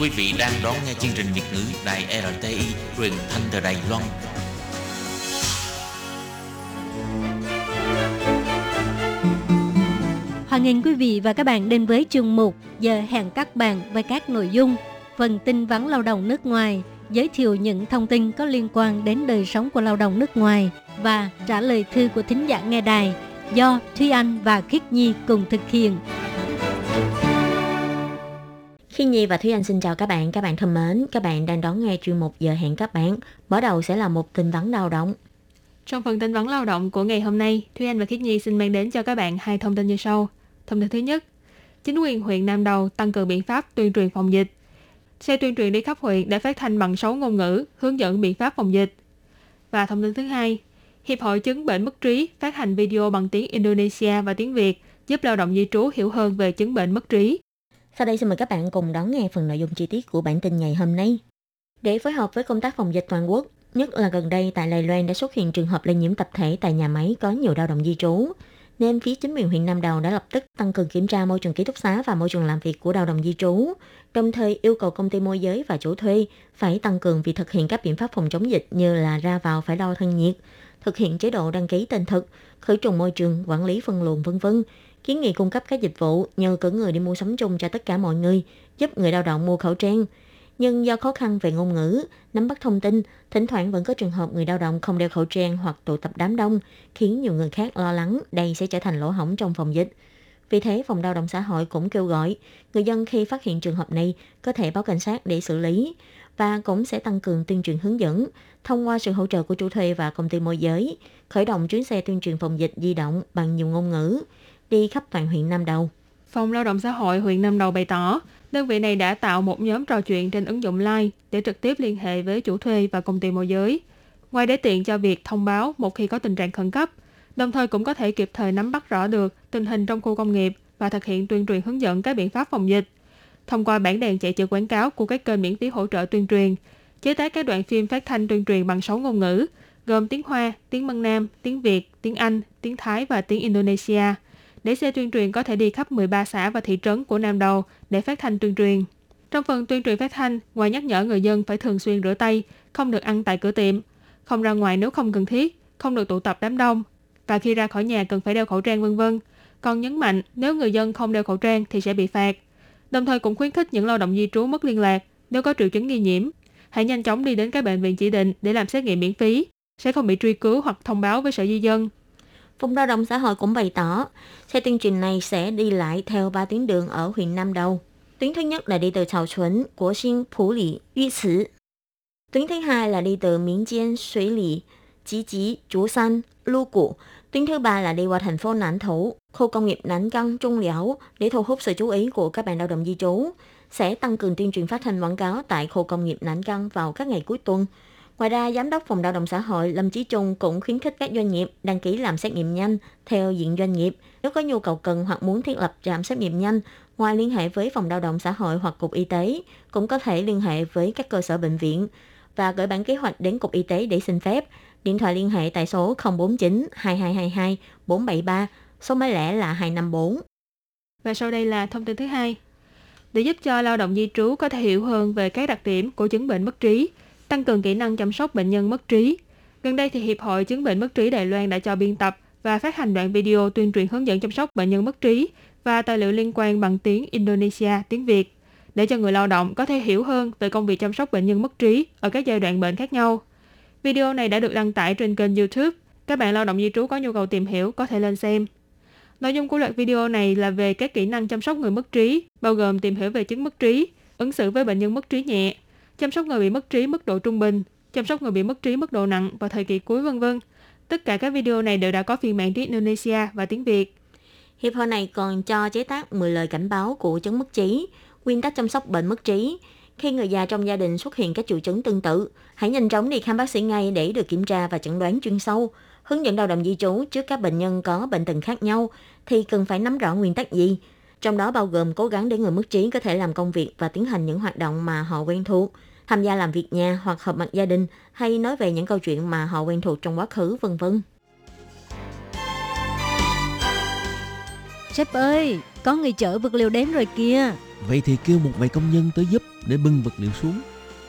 Quý vị đang đón nghe chương trình Việt ngữ Đài RTI truyền thanh từ Đài Loan. Hoan nghênh quý vị và các bạn đến với chương mục Giờ hẹn các bạn với các nội dung phần tin vắn lao động nước ngoài, giới thiệu những thông tin có liên quan đến đời sống của lao động nước ngoài và trả lời thư của thính giả nghe đài do Thúy Anh và Khiết Nhi cùng thực hiện. Khi Nhi và Thúy Anh xin chào các bạn, các bạn thân mến, các bạn đang đón nghe chuyên mục giờ hẹn các bạn. Mở đầu sẽ là một tin vắn lao động. Trong phần tin vắn lao động của ngày hôm nay, Thúy Anh và Khiết Nhi xin mang đến cho các bạn hai thông tin như sau. Thông tin thứ nhất, chính quyền huyện Nam Đầu tăng cường biện pháp tuyên truyền phòng dịch. Xe tuyên truyền đi khắp huyện đã phát thanh bằng 6 ngôn ngữ, hướng dẫn biện pháp phòng dịch. Và thông tin thứ hai, Hiệp hội chứng bệnh mất trí phát hành video bằng tiếng Indonesia và tiếng Việt giúp lao động di trú hiểu hơn về chứng bệnh mất trí. Sau đây xin mời các bạn cùng đón nghe phần nội dung chi tiết của bản tin ngày hôm nay. Để phối hợp với công tác phòng dịch toàn quốc, nhất là gần đây tại Đài Loan đã xuất hiện trường hợp lây nhiễm tập thể tại nhà máy có nhiều lao động di trú, nên phía chính quyền huyện Nam Đầu đã lập tức tăng cường kiểm tra môi trường ký túc xá và môi trường làm việc của lao động di trú, đồng thời yêu cầu công ty môi giới và chủ thuê phải tăng cường việc thực hiện các biện pháp phòng chống dịch như là ra vào phải đo thân nhiệt, thực hiện chế độ đăng ký tên thực, khử trùng môi trường, quản lý phân luồng vân vân, kiến nghị cung cấp các dịch vụ nhờ cử người đi mua sắm chung cho tất cả mọi người, giúp người lao động mua khẩu trang. Nhưng do khó khăn về ngôn ngữ, nắm bắt thông tin, thỉnh thoảng vẫn có trường hợp người lao động không đeo khẩu trang hoặc tụ tập đám đông, khiến nhiều người khác lo lắng đây sẽ trở thành lỗ hổng trong phòng dịch. Vì thế, Phòng Lao động xã hội cũng kêu gọi người dân khi phát hiện trường hợp này có thể báo cảnh sát để xử lý và cũng sẽ tăng cường tuyên truyền hướng dẫn thông qua sự hỗ trợ của chủ thuê và công ty môi giới, khởi động chuyến xe tuyên truyền phòng dịch di động bằng nhiều ngôn ngữ, đi khắp toàn huyện Nam Đầu. Phòng Lao động Xã hội huyện Nam Đầu bày tỏ, đơn vị này đã tạo một nhóm trò chuyện trên ứng dụng Line để trực tiếp liên hệ với chủ thuê và công ty môi giới. Ngoài để tiện cho việc thông báo một khi có tình trạng khẩn cấp, đồng thời cũng có thể kịp thời nắm bắt rõ được tình hình trong khu công nghiệp và thực hiện tuyên truyền hướng dẫn các biện pháp phòng dịch. Thông qua bản đèn chạy chữ quảng cáo của các kênh miễn phí hỗ trợ tuyên truyền, chế tác các đoạn phim phát thanh tuyên truyền bằng 6 ngôn ngữ, gồm tiếng Hoa, tiếng Mân Nam, tiếng Việt, tiếng Anh, tiếng Thái và tiếng Indonesia – để xe tuyên truyền có thể đi khắp 13 xã và thị trấn của Nam Đầu để phát thanh tuyên truyền. Trong phần tuyên truyền phát thanh, ngoài nhắc nhở người dân phải thường xuyên rửa tay, không được ăn tại cửa tiệm, không ra ngoài nếu không cần thiết, không được tụ tập đám đông và khi ra khỏi nhà cần phải đeo khẩu trang vân vân. Còn nhấn mạnh nếu người dân không đeo khẩu trang thì sẽ bị phạt. Đồng thời cũng khuyến khích những lao động di trú mất liên lạc nếu có triệu chứng nghi nhiễm, hãy nhanh chóng đi đến các bệnh viện chỉ định để làm xét nghiệm miễn phí, sẽ không bị truy cứu hoặc thông báo với Sở Di dân. Phòng lao động xã hội cũng bày tỏ, xe tuyên truyền này sẽ đi lại theo 3 tuyến đường ở huyện Nam Đầu. Tuyến thứ nhất là đi từ Chào Chuấn, Quốc Sinh, Phú Lý, Yu Cử. Tuyến thứ hai là đi từ Miến Chiên, Suối Lý, Chí Chí, Chú San, Lưu Cụ. Tuyến thứ ba là đi qua thành phố Nản Thủ, khu công nghiệp Nản Căng, Trung Liễu để thu hút sự chú ý của các bạn lao động di trú. Sẽ tăng cường tuyên truyền phát hành quảng cáo tại khu công nghiệp Nản Căng vào các ngày cuối tuần – Ngoài ra, Giám đốc Phòng Lao động Xã hội Lâm Chí Trung cũng khuyến khích các doanh nghiệp đăng ký làm xét nghiệm nhanh theo diện doanh nghiệp. Nếu có nhu cầu cần hoặc muốn thiết lập trạm xét nghiệm nhanh, ngoài liên hệ với Phòng Lao động Xã hội hoặc Cục Y tế, cũng có thể liên hệ với các cơ sở bệnh viện và gửi bản kế hoạch đến Cục Y tế để xin phép. Điện thoại liên hệ tại số 049 2222 473, số máy lẻ là 254. Và sau đây là thông tin thứ hai. Để giúp cho lao động di trú có thể hiểu hơn về các đặc điểm của chứng bệnh mất trí, tăng cường kỹ năng chăm sóc bệnh nhân mất trí. Gần đây thì Hiệp hội chứng bệnh mất trí Đài Loan đã cho biên tập và phát hành đoạn video tuyên truyền hướng dẫn chăm sóc bệnh nhân mất trí và tài liệu liên quan bằng tiếng Indonesia, tiếng Việt để cho người lao động có thể hiểu hơn về công việc chăm sóc bệnh nhân mất trí ở các giai đoạn bệnh khác nhau. Video này đã được đăng tải trên kênh YouTube. Các bạn lao động di trú có nhu cầu tìm hiểu có thể lên xem. Nội dung của loạt video này là về các kỹ năng chăm sóc người mất trí, bao gồm tìm hiểu về chứng mất trí, ứng xử với bệnh nhân mất trí nhẹ, chăm sóc người bị mất trí mức độ trung bình, chăm sóc người bị mất trí mức độ nặng vào thời kỳ cuối vân vân. Tất cả các video này đều đã có phiên bản tiếng Indonesia và tiếng Việt. Hiệp hội này còn cho chế tác 10 lời cảnh báo của chứng mất trí, nguyên tắc chăm sóc bệnh mất trí. Khi người già trong gia đình xuất hiện các triệu chứng tương tự, hãy nhanh chóng đi khám bác sĩ ngay để được kiểm tra và chẩn đoán chuyên sâu. Hướng dẫn lao động di trú trước các bệnh nhân có bệnh tình khác nhau thì cần phải nắm rõ nguyên tắc gì. Trong đó bao gồm cố gắng để người mất trí có thể làm công việc và tiến hành những hoạt động mà họ quen thuộc – tham gia làm việc nhà hoặc họp mặt gia đình hay nói về những câu chuyện mà họ quen thuộc trong quá khứ vân vân. Sếp ơi, có người chở vật liệu đến rồi kìa. Vậy thì kêu một vài công nhân tới giúp để bưng vật liệu xuống.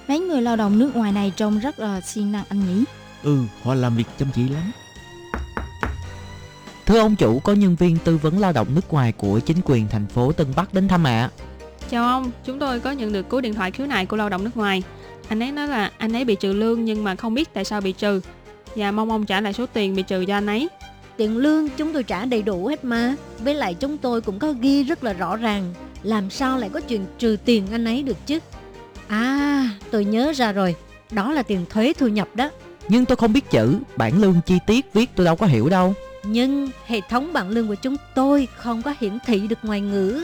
Mấy người lao động nước ngoài này trông rất là siêng năng anh nhỉ? Ừ, họ làm việc chăm chỉ lắm. Thưa ông chủ, có nhân viên tư vấn lao động nước ngoài của chính quyền thành phố Tân Bắc đến thăm ạ. Chào ông, chúng tôi có nhận được cú điện thoại khiếu nại của lao động nước ngoài. Anh ấy nói là anh ấy bị trừ lương nhưng mà không biết tại sao bị trừ và mong ông trả lại số tiền bị trừ cho anh ấy. Tiền lương chúng tôi trả đầy đủ hết mà. Với lại chúng tôi cũng có ghi rất là rõ ràng. Làm sao lại có chuyện trừ tiền anh ấy được chứ? À, tôi nhớ ra rồi. Đó là tiền thuế thu nhập đó. Nhưng tôi không biết chữ, bản lương chi tiết viết tôi đâu có hiểu đâu. Nhưng hệ thống bảng lương của chúng tôi không có hiển thị được ngoài ngữ.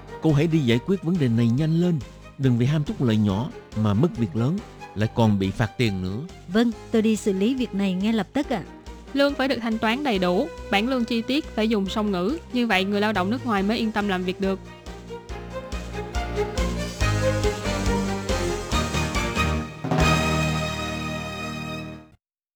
Cô hãy đi giải quyết vấn đề này nhanh lên. Đừng vì ham chút lợi nhỏ mà mất việc lớn, lại còn bị phạt tiền nữa. Vâng, tôi đi xử lý việc này ngay lập tức ạ. À. Lương phải được thanh toán đầy đủ, bản lương chi tiết phải dùng song ngữ, như vậy người lao động nước ngoài mới yên tâm làm việc được.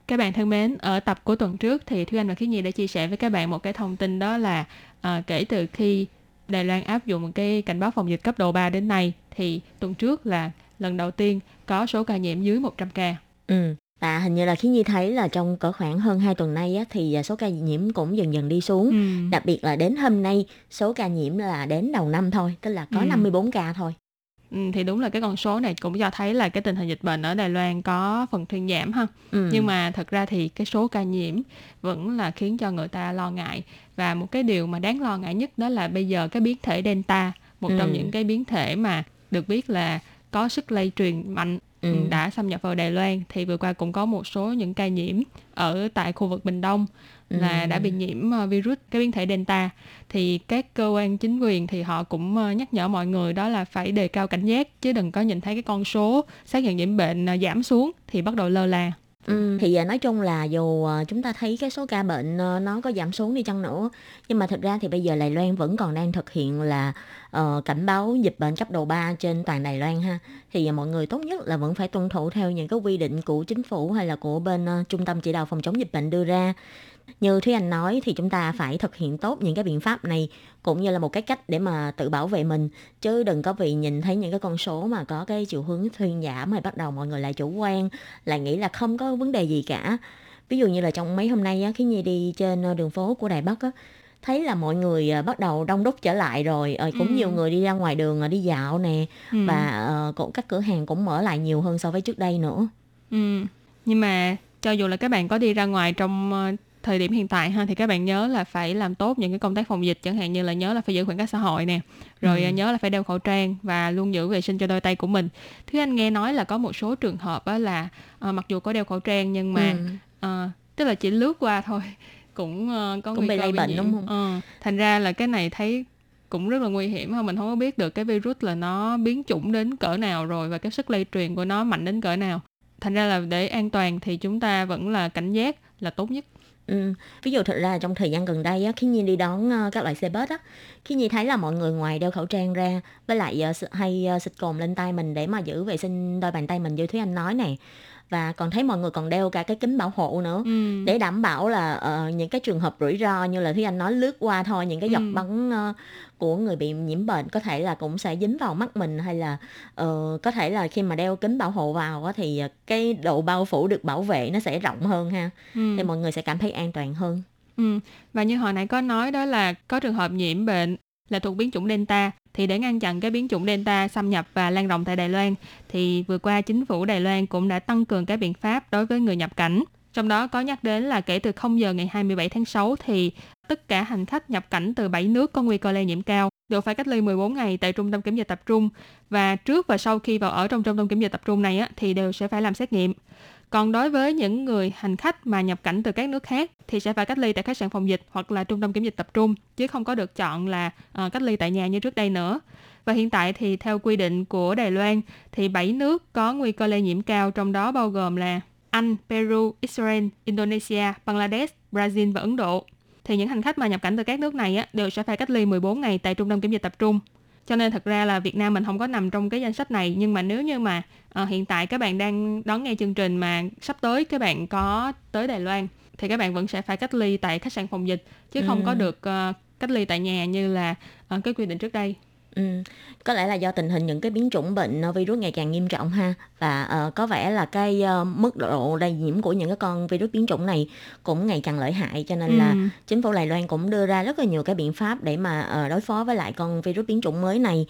Các bạn thân mến, ở tập của tuần trước thì Thúy Anh và Khiết Nhi đã chia sẻ với các bạn một cái thông tin đó là à, kể từ khi Đài Loan áp dụng cái cảnh báo phòng dịch cấp độ 3 đến nay thì tuần trước là lần đầu tiên có số ca nhiễm dưới 100 ca. Ừ. Và hình như là khiến Nhi thấy là trong cỡ khoảng hơn 2 tuần nay á, thì số ca nhiễm cũng dần dần đi xuống. Ừ. Đặc biệt là đến hôm nay số ca nhiễm là đến đầu năm thôi, tức là có ừ. 54 ca thôi. Ừ, thì đúng là cái con số này cũng cho thấy là cái tình hình dịch bệnh ở Đài Loan có phần thuyên giảm ha. Ừ. Nhưng mà thật ra thì cái số ca nhiễm vẫn là khiến cho người ta lo ngại và một cái điều mà đáng lo ngại nhất đó là bây giờ cái biến thể Delta, một ừ. trong những cái biến thể mà được biết là có sức lây truyền mạnh ừ. đã xâm nhập vào Đài Loan thì vừa qua cũng có một số những ca nhiễm ở tại khu vực Bình Đông là ừ. đã bị nhiễm ờ, virus cái biến thể Delta thì các cơ quan chính quyền thì họ cũng ờ, nhắc nhở mọi người đó là phải đề cao cảnh giác chứ đừng có nhìn thấy cái con số xác nhận nhiễm bệnh ờ, giảm xuống thì bắt đầu lơ là. Ừ, thì à, nói chung là dù à, chúng ta thấy cái số ca bệnh ờ, nó có giảm xuống đi chăng nữa nhưng mà thực ra thì bây giờ Đài Loan vẫn còn đang thực hiện là uh, cảnh báo dịch bệnh cấp độ 3 trên toàn Đài Loan ha. Thì à, mọi người tốt nhất là vẫn phải tuân thủ theo những cái quy định của chính phủ hay là của bên uh, trung tâm chỉ đạo phòng chống dịch bệnh đưa ra như Thúy Anh nói thì chúng ta phải thực hiện tốt những cái biện pháp này cũng như là một cái cách để mà tự bảo vệ mình chứ đừng có vì nhìn thấy những cái con số mà có cái chiều hướng thuyên giảm hay bắt đầu mọi người lại chủ quan lại nghĩ là không có vấn đề gì cả ví dụ như là trong mấy hôm nay á, khi nhi đi trên ờ, đường phố của đài bắc á thấy là mọi người ờ, bắt đầu đông đúc trở lại rồi ờ, cũng ừ. nhiều người đi ra ngoài đường đi dạo nè ừ. và uh, các cửa hàng cũng mở lại nhiều hơn so với trước đây nữa ừ. nhưng mà cho dù là các bạn có đi ra ngoài trong thời điểm hiện tại ha thì các bạn nhớ là phải làm tốt những cái công tác phòng dịch chẳng hạn như là nhớ là phải giữ khoảng cách xã hội nè rồi ừ. nhớ là phải đeo khẩu trang và luôn giữ vệ sinh cho đôi tay của mình. Thứ anh nghe nói là có một số trường hợp á là uh, mặc dù có đeo khẩu trang nhưng mà ừ. uh, tức là chỉ lướt qua thôi cũng uh, có cũng nguy bị lây bệnh đúng không? Uh, thành ra là cái này thấy cũng rất là nguy hiểm ha mình không có biết được cái virus là nó biến chủng đến cỡ nào rồi và cái sức lây truyền của nó mạnh đến cỡ nào. Thành ra là để an toàn thì chúng ta vẫn là cảnh giác là tốt nhất Ừ. Ví dụ thật ra trong thời gian gần đây á, khi Nhi đi đón uh, các loại xe bus á, khi Nhi thấy là mọi người ngoài đeo khẩu trang ra với lại uh, hay uh, xịt cồn lên tay mình để mà giữ vệ sinh đôi bàn tay mình như Thúy Anh nói này và còn thấy mọi người còn đeo cả cái kính bảo hộ nữa ừ. để đảm bảo là uh, những cái trường hợp rủi ro như là Thúy Anh nói lướt qua thôi những cái giọt ừ. bắn uh, của người bị nhiễm bệnh có thể là cũng sẽ dính vào mắt mình hay là uh, có thể là khi mà đeo kính bảo hộ vào thì cái độ bao phủ được bảo vệ nó sẽ rộng hơn ha ừ. thì mọi người sẽ cảm thấy an toàn hơn Ừ. Và như hồi nãy có nói đó là có trường hợp nhiễm bệnh là thuộc biến chủng Delta thì để ngăn chặn cái biến chủng Delta xâm nhập và lan rộng tại Đài Loan thì vừa qua chính phủ Đài Loan cũng đã tăng cường các biện pháp đối với người nhập cảnh. Trong đó có nhắc đến là kể từ 0 giờ ngày 27 tháng 6 thì tất cả hành khách nhập cảnh từ 7 nước có nguy cơ lây nhiễm cao đều phải cách ly 14 ngày tại trung tâm kiểm dịch tập trung và trước và sau khi vào ở trong trung tâm kiểm dịch tập trung này á, thì đều sẽ phải làm xét nghiệm. Còn đối với những người hành khách mà nhập cảnh từ các nước khác thì sẽ phải cách ly tại khách sạn phòng dịch hoặc là trung tâm kiểm dịch tập trung chứ không có được chọn là uh, cách ly tại nhà như trước đây nữa. Và hiện tại thì theo quy định của Đài Loan thì 7 nước có nguy cơ lây nhiễm cao trong đó bao gồm là Anh, Peru, Israel, Indonesia, Bangladesh, Brazil và Ấn Độ. Thì những hành khách mà nhập cảnh từ các nước này á, đều sẽ phải cách ly 14 ngày tại trung tâm kiểm dịch tập trung. Cho nên thật ra là Việt Nam mình không có nằm trong cái danh sách này nhưng mà nếu như mà uh, hiện tại các bạn đang đón nghe chương trình mà sắp tới các bạn có tới Đài Loan thì các bạn vẫn sẽ phải cách ly tại khách sạn phòng dịch chứ ừ. không có được uh, cách ly tại nhà như là uh, cái quy định trước đây. Ừ. Có lẽ là do tình hình những cái biến chủng bệnh virus ngày càng nghiêm trọng ha và uh, có vẻ là cái uh, mức độ lây nhiễm của những cái con virus biến chủng này cũng ngày càng lợi hại cho nên ừ. là chính phủ Đài Loan cũng đưa ra rất là nhiều cái biện pháp để mà uh, đối phó với lại con virus biến chủng mới này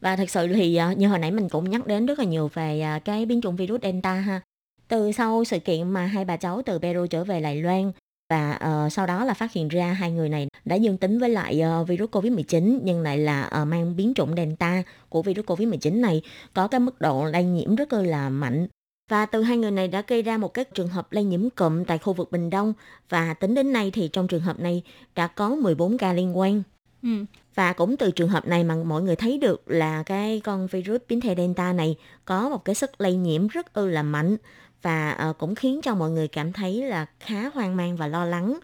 và thật sự thì uh, như hồi nãy mình cũng nhắc đến rất là nhiều về uh, cái biến chủng virus Delta ha từ sau sự kiện mà hai bà cháu từ Peru trở về Đài Loan và uh, sau đó là phát hiện ra hai người này đã dương tính với lại uh, virus Covid-19 nhưng lại là uh, mang biến chủng Delta của virus Covid-19 này có cái mức độ lây nhiễm rất là mạnh. Và từ hai người này đã gây ra một cái trường hợp lây nhiễm cụm tại khu vực Bình Đông và tính đến nay thì trong trường hợp này đã có 14 ca liên quan. Ừ. Và cũng từ trường hợp này mà mọi người thấy được là cái con virus biến thể Delta này có một cái sức lây nhiễm rất ư là mạnh và ờ, cũng khiến cho mọi người cảm thấy là khá hoang mang và lo lắng.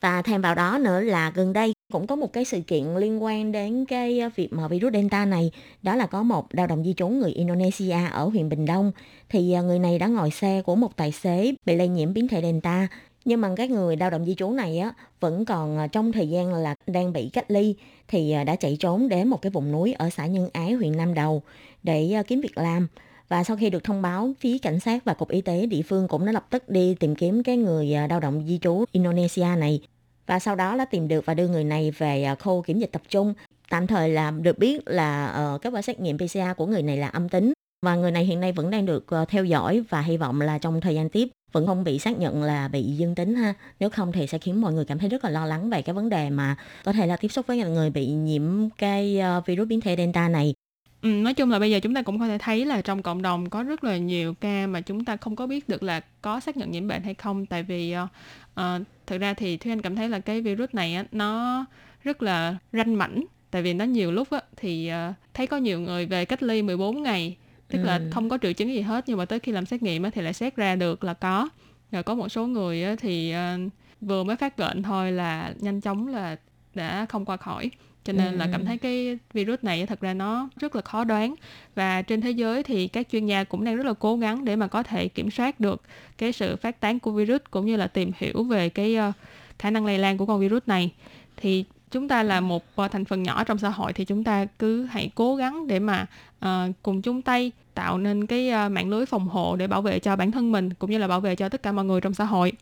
Và thêm vào đó nữa là gần đây cũng có một cái sự kiện liên quan đến cái ờ, việc mà virus Delta này, đó là có một lao động di trú người Indonesia ở huyện Bình Đông. Thì ờ, người này đã ngồi xe của một tài xế bị lây nhiễm biến thể Delta. Nhưng mà các người lao động di trú này á vẫn còn trong thời gian là đang bị cách ly. Thì đã chạy trốn đến một cái vùng núi ở xã Nhân Ái huyện Nam Đầu để kiếm việc làm và sau khi được thông báo, phía cảnh sát và cục y tế địa phương cũng đã lập tức đi tìm kiếm cái người à, lao động di trú Indonesia này. Và sau đó đã tìm được và đưa người này về à, khu kiểm dịch tập trung. Tạm thời là được biết là uh, kết quả xét nghiệm PCR của người này là âm tính và người này hiện nay vẫn đang được uh, theo dõi và hy vọng là trong thời gian tiếp vẫn không bị xác nhận là bị dương tính ha nếu không thì sẽ khiến mọi người cảm thấy rất là lo lắng về cái vấn đề mà có thể là tiếp xúc với người bị nhiễm cái uh, virus biến thể delta này Ừ, nói chung là bây giờ chúng ta cũng có thể thấy là trong cộng đồng có rất là nhiều ca mà chúng ta không có biết được là có xác nhận nhiễm bệnh hay không. Tại vì uh, thực ra thì Thúy Anh cảm thấy là cái virus này á, nó rất là ranh mảnh. Tại vì nó nhiều lúc á, thì uh, thấy có nhiều người về cách ly 14 ngày tức ừ. là không có triệu chứng gì hết nhưng mà tới khi làm xét nghiệm á, thì lại xét ra được là có. Rồi có một số người á, thì uh, vừa mới phát bệnh thôi là nhanh chóng là đã không qua khỏi cho nên ừ. là cảm thấy cái virus này thật ra nó rất là khó đoán. Và trên thế giới thì các chuyên gia cũng đang rất là cố gắng để mà có thể kiểm soát được cái sự phát tán của virus cũng như là tìm hiểu về cái uh, khả năng lây lan của con virus này. Thì chúng ta là một uh, thành phần nhỏ trong xã hội thì chúng ta cứ hãy cố gắng để mà uh, cùng chung tay tạo nên cái uh, mạng lưới phòng hộ để bảo vệ cho bản thân mình cũng như là bảo vệ cho tất cả mọi người trong xã hội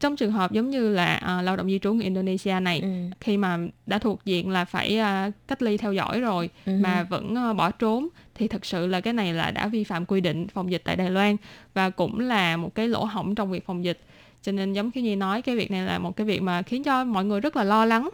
trong trường hợp giống như là uh, lao động di trú người Indonesia này ừ. khi mà đã thuộc diện là phải uh, cách ly theo dõi rồi ừ. mà vẫn uh, bỏ trốn thì thực sự là cái này là đã vi phạm quy định phòng dịch tại Đài Loan và cũng là một cái lỗ hổng trong việc phòng dịch cho nên giống như Nhi nói cái việc này là một cái việc mà khiến cho mọi người rất là lo lắng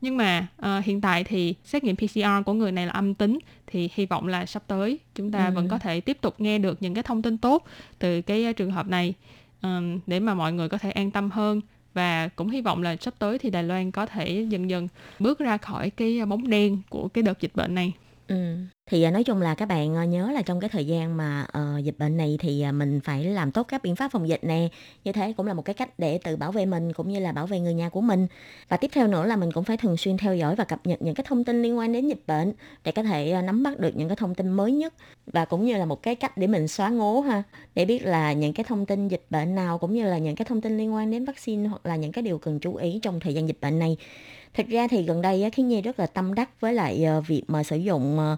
nhưng mà uh, hiện tại thì xét nghiệm PCR của người này là âm tính thì hy vọng là sắp tới chúng ta ừ. vẫn có thể tiếp tục nghe được những cái thông tin tốt từ cái uh, trường hợp này um, để mà mọi người có thể an tâm hơn và cũng hy vọng là sắp tới thì Đài Loan có thể dần dần bước ra khỏi cái à, bóng đen của cái đợt dịch bệnh này. Ừ. Thì à, nói chung là các bạn à, nhớ là trong cái thời gian mà uh, dịch bệnh này thì à, mình phải làm tốt các biện pháp phòng dịch nè. Như thế cũng là một cái cách để tự bảo vệ mình cũng như là bảo vệ người nhà của mình. Và tiếp theo nữa là mình cũng phải thường xuyên theo dõi và cập nhật những cái thông tin liên quan đến dịch bệnh để có thể à, nắm bắt được những cái thông tin mới nhất và cũng như là một cái cách để mình xóa ngố ha để biết là những cái thông tin dịch bệnh nào cũng như là những cái thông tin liên quan đến vaccine hoặc là những cái điều cần chú ý trong thời gian dịch bệnh này Thật ra thì gần đây Khiến Nhi rất là tâm đắc với lại ờ, việc mà sử dụng ờ,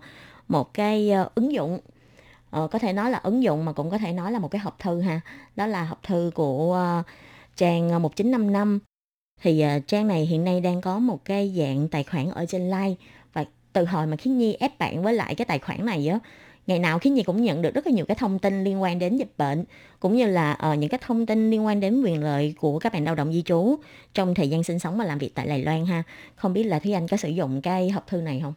một cái ờ, ứng dụng. Có thể nói là ứng dụng mà cũng có thể nói là một cái hộp thư ha. Đó là hộp thư của trang 1955 thì trang này hiện nay đang có một cái dạng tài khoản ở trên like và từ hồi mà Khiến Nhi ép bạn với lại cái tài khoản này á ngày nào khi Nhi cũng nhận được rất là nhiều cái thông tin liên quan đến dịch bệnh cũng như là uh, những cái thông tin liên quan đến quyền lợi của các bạn lao động di trú trong thời gian sinh sống và làm việc tại Đài Loan ha. Không biết là Thúy Anh có sử dụng cái hộp thư này không?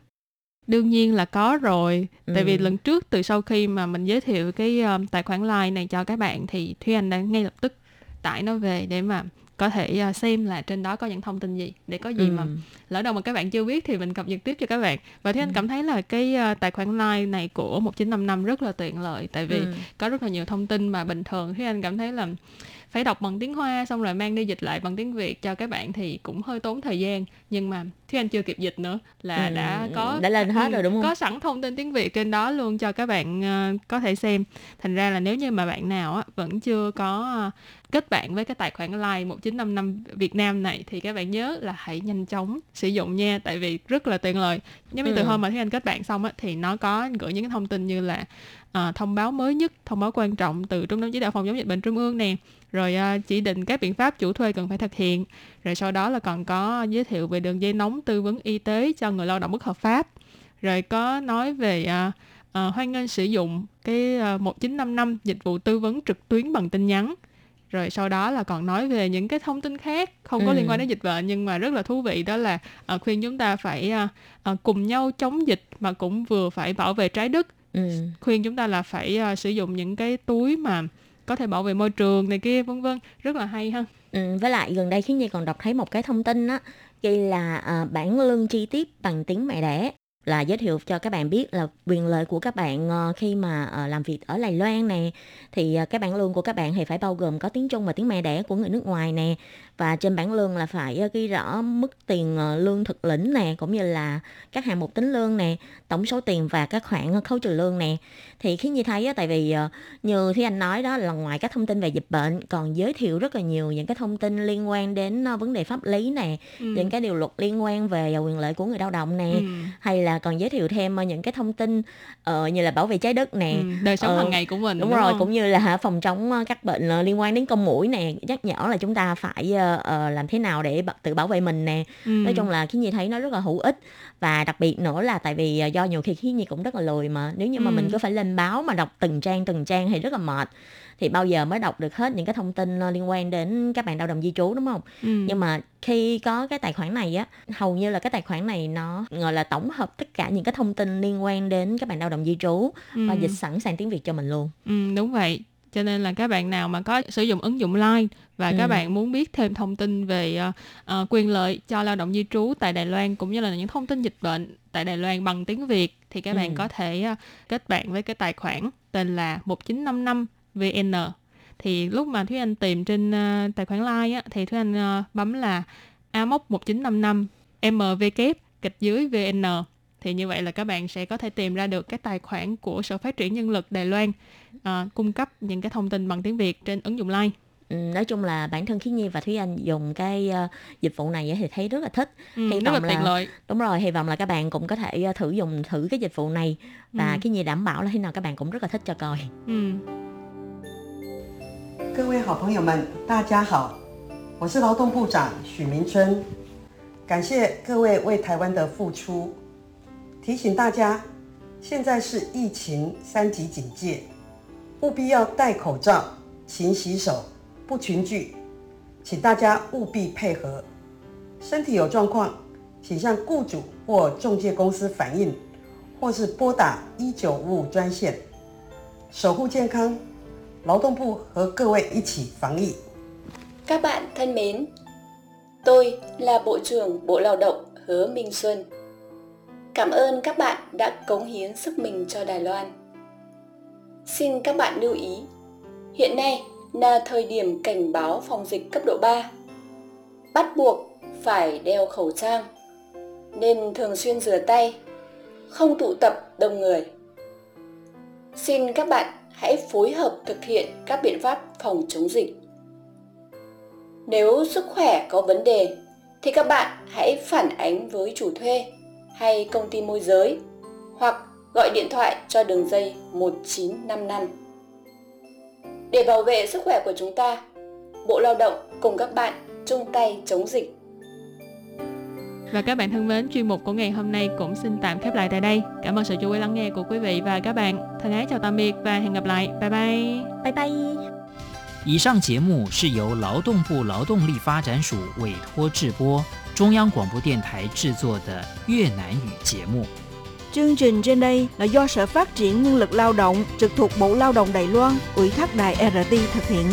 Đương nhiên là có rồi. Ừ. Tại vì lần trước từ sau khi mà mình giới thiệu cái uh, tài khoản like này cho các bạn thì Thúy Anh đã ngay lập tức tải nó về để mà có thể à, xem là trên đó có những thông tin gì để có gì Ừ. mà lỡ đâu mà các bạn chưa biết thì mình cập nhật tiếp cho các bạn và thế anh Ừ. cảm thấy là cái à, tài khoản like này của 1955 rất là tiện lợi tại vì Ừ. có rất là nhiều thông tin mà bình thường thì anh cảm thấy là phải đọc bằng tiếng Hoa xong rồi mang đi dịch lại bằng tiếng Việt cho các bạn thì cũng hơi tốn thời gian nhưng mà Thúy Anh chưa kịp dịch nữa là Ừ, đã có đã lên hết ừ, rồi đúng không? có sẵn thông tin tiếng Việt trên đó luôn cho các bạn ờ, có thể xem thành ra là nếu như mà bạn nào á, vẫn chưa có ờ, kết bạn với cái tài khoản like 1955 Việt Nam này thì các bạn nhớ là hãy nhanh chóng sử dụng nha tại vì rất là tiện lợi giống như từ Ừ. hôm mà Thúy Anh kết bạn xong á, thì nó có gửi những cái thông tin như là ờ, thông báo mới nhất thông báo quan trọng từ trung tâm chỉ đạo phòng chống dịch bệnh trung ương nè. Rồi ờ, chỉ định các biện pháp chủ thuê cần phải thực hiện. Rồi sau đó là còn có giới thiệu về đường dây nóng tư vấn y tế cho người lao động bất hợp pháp. Rồi có nói về à, à, hoan nghênh sử dụng cái à, 1955 dịch vụ tư vấn trực tuyến bằng tin nhắn. Rồi sau đó là còn nói về những cái thông tin khác không có Ừ. liên quan đến dịch bệnh nhưng mà rất là thú vị đó là à, khuyên chúng ta phải à, à, cùng nhau chống dịch mà cũng vừa phải bảo vệ trái đất Ừ. khuyên chúng ta là phải à, sử dụng những cái túi mà có thể bảo vệ môi trường này kia vân vân. Rất là hay ha. Ừ, với lại gần đây khiến Nhi còn đọc thấy một cái thông tin á ghi là à, bản lương chi tiết bằng tiếng mẹ đẻ là giới thiệu cho các bạn biết là quyền lợi của các bạn ờ, khi mà ờ, làm việc ở Đài Loan nè thì ờ, cái bản lương của các bạn thì phải bao gồm có tiếng Trung và tiếng mẹ đẻ của người nước ngoài nè và trên bản lương là phải ghi rõ mức tiền lương thực lĩnh nè cũng như là các hạng mục tính lương nè tổng số tiền và các khoản khấu trừ lương nè thì khi Nhi thấy tại vì như Thúy Anh nói đó là ngoài các thông tin về dịch bệnh còn giới thiệu rất là nhiều những cái thông tin liên quan đến vấn đề pháp lý nè ừ. những cái điều luật liên quan về quyền lợi của người lao động nè ừ. hay là còn giới thiệu thêm ờ, những cái thông tin ờ, như là bảo vệ trái đất nè Ừ, đời sống Ờ, hàng ngày của mình đúng, rồi không? cũng như là hả, phòng chống các bệnh liên quan đến con muỗi nè nhắc nhở là chúng ta phải ờ, làm thế nào để tự bảo vệ mình nè Ừ. nói chung là khi nhi thấy nó rất là hữu ích và đặc biệt nữa là tại vì do nhiều khi khi nhi cũng rất là lười mà nếu như mà Ừ. mình cứ phải lên báo mà đọc từng trang từng trang thì rất là mệt thì bao giờ mới đọc được hết những cái thông tin ờ, liên quan đến các bạn lao động di trú đúng không ừ. nhưng mà khi có cái tài khoản này á hầu như là cái tài khoản này nó gọi là tổng hợp tất cả những cái thông tin liên quan đến các bạn lao động di trú và Ừ. dịch sẵn sàng tiếng việt cho mình luôn Ừ, đúng vậy. Cho nên là các bạn nào mà có sử dụng ứng dụng Line và các Ừ. bạn muốn biết thêm thông tin về ờ, quyền lợi cho lao động di trú tại Đài Loan cũng như là những thông tin dịch bệnh tại Đài Loan bằng tiếng Việt thì các bạn Ừ. có thể ờ, kết bạn với cái tài khoản tên là 1955 VN. Thì lúc mà Thúy Anh tìm trên ờ, tài khoản Line á, thì Thúy Anh ờ, bấm là A mốc 1955 MV kịch dưới VN thì như vậy là các bạn sẽ có thể tìm ra được cái tài khoản của Sở Phát triển Nhân lực Đài Loan à, cung cấp những cái thông tin bằng tiếng Việt trên ứng dụng Line. ừ, nói chung là bản thân khiết nhi và thúy anh dùng cái ờ, dịch vụ này thì thấy rất là thích Ừ, Hy rất là tiện lợi. đúng rồi hy vọng là các bạn cũng có thể thử dùng thử cái dịch vụ này và Ừ. khiết nhi đảm bảo là khi nào các bạn cũng rất là thích cho coi Ừ. 各位好朋友们，大家好，我是劳动部长许明春，感谢各位为台湾的付出。提醒大家，现在是疫情三级警戒，务必要戴口罩、勤洗手、不群聚，请大家务必配合。身体有状况，请向雇主或中介公司反映，或是拨打一九五五专线，守护健康。劳动部和各位一起防疫。 Các bạn thân mến, tôi là Bộ trưởng Bộ Lao động Hứa Minh Xuân. Cảm ơn các bạn đã cống hiến sức mình cho Đài Loan. Xin các bạn lưu ý, hiện nay là thời điểm cảnh báo phòng dịch cấp độ 3. Bắt buộc phải đeo khẩu trang, nên thường xuyên rửa tay, không tụ tập đông người. Xin các bạn hãy phối hợp thực hiện các biện pháp phòng chống dịch. Nếu sức khỏe có vấn đề thì các bạn hãy phản ánh với chủ thuê hay công ty môi giới hoặc gọi điện thoại cho đường dây 1955. Để bảo vệ sức khỏe của chúng ta, Bộ Lao động cùng các bạn chung tay chống dịch. Và các bạn thân mến, chuyên mục của ngày hôm nay cũng xin tạm khép lại tại đây. Cảm ơn sự chú ý lắng nghe của quý vị và các bạn. Thân ái chào tạm biệt và hẹn gặp lại. Bye bye. bye bye 以上节目是由劳动部劳动力发展署委托制播，中央广播电台制作的越南语节目。 Chương trình trên đây là do Sở Phát triển Nhân lực Lao động trực thuộc Bộ Lao động Đài Loan ủy thác đài RT thực hiện.